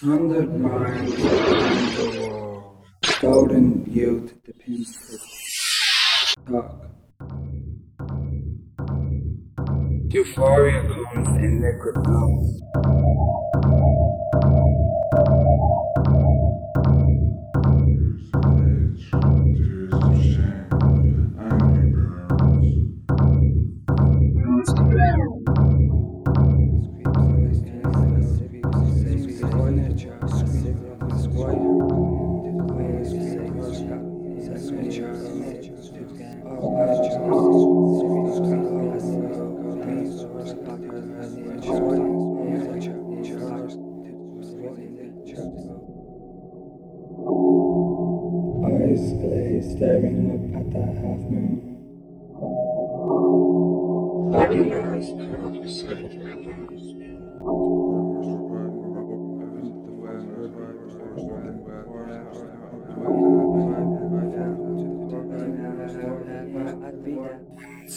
Squandered mine the world. Golden yield the pensive talk. Euphoria comes in liquid lungs. Tears of shame, burns. staring up at the half moon. I realized I my.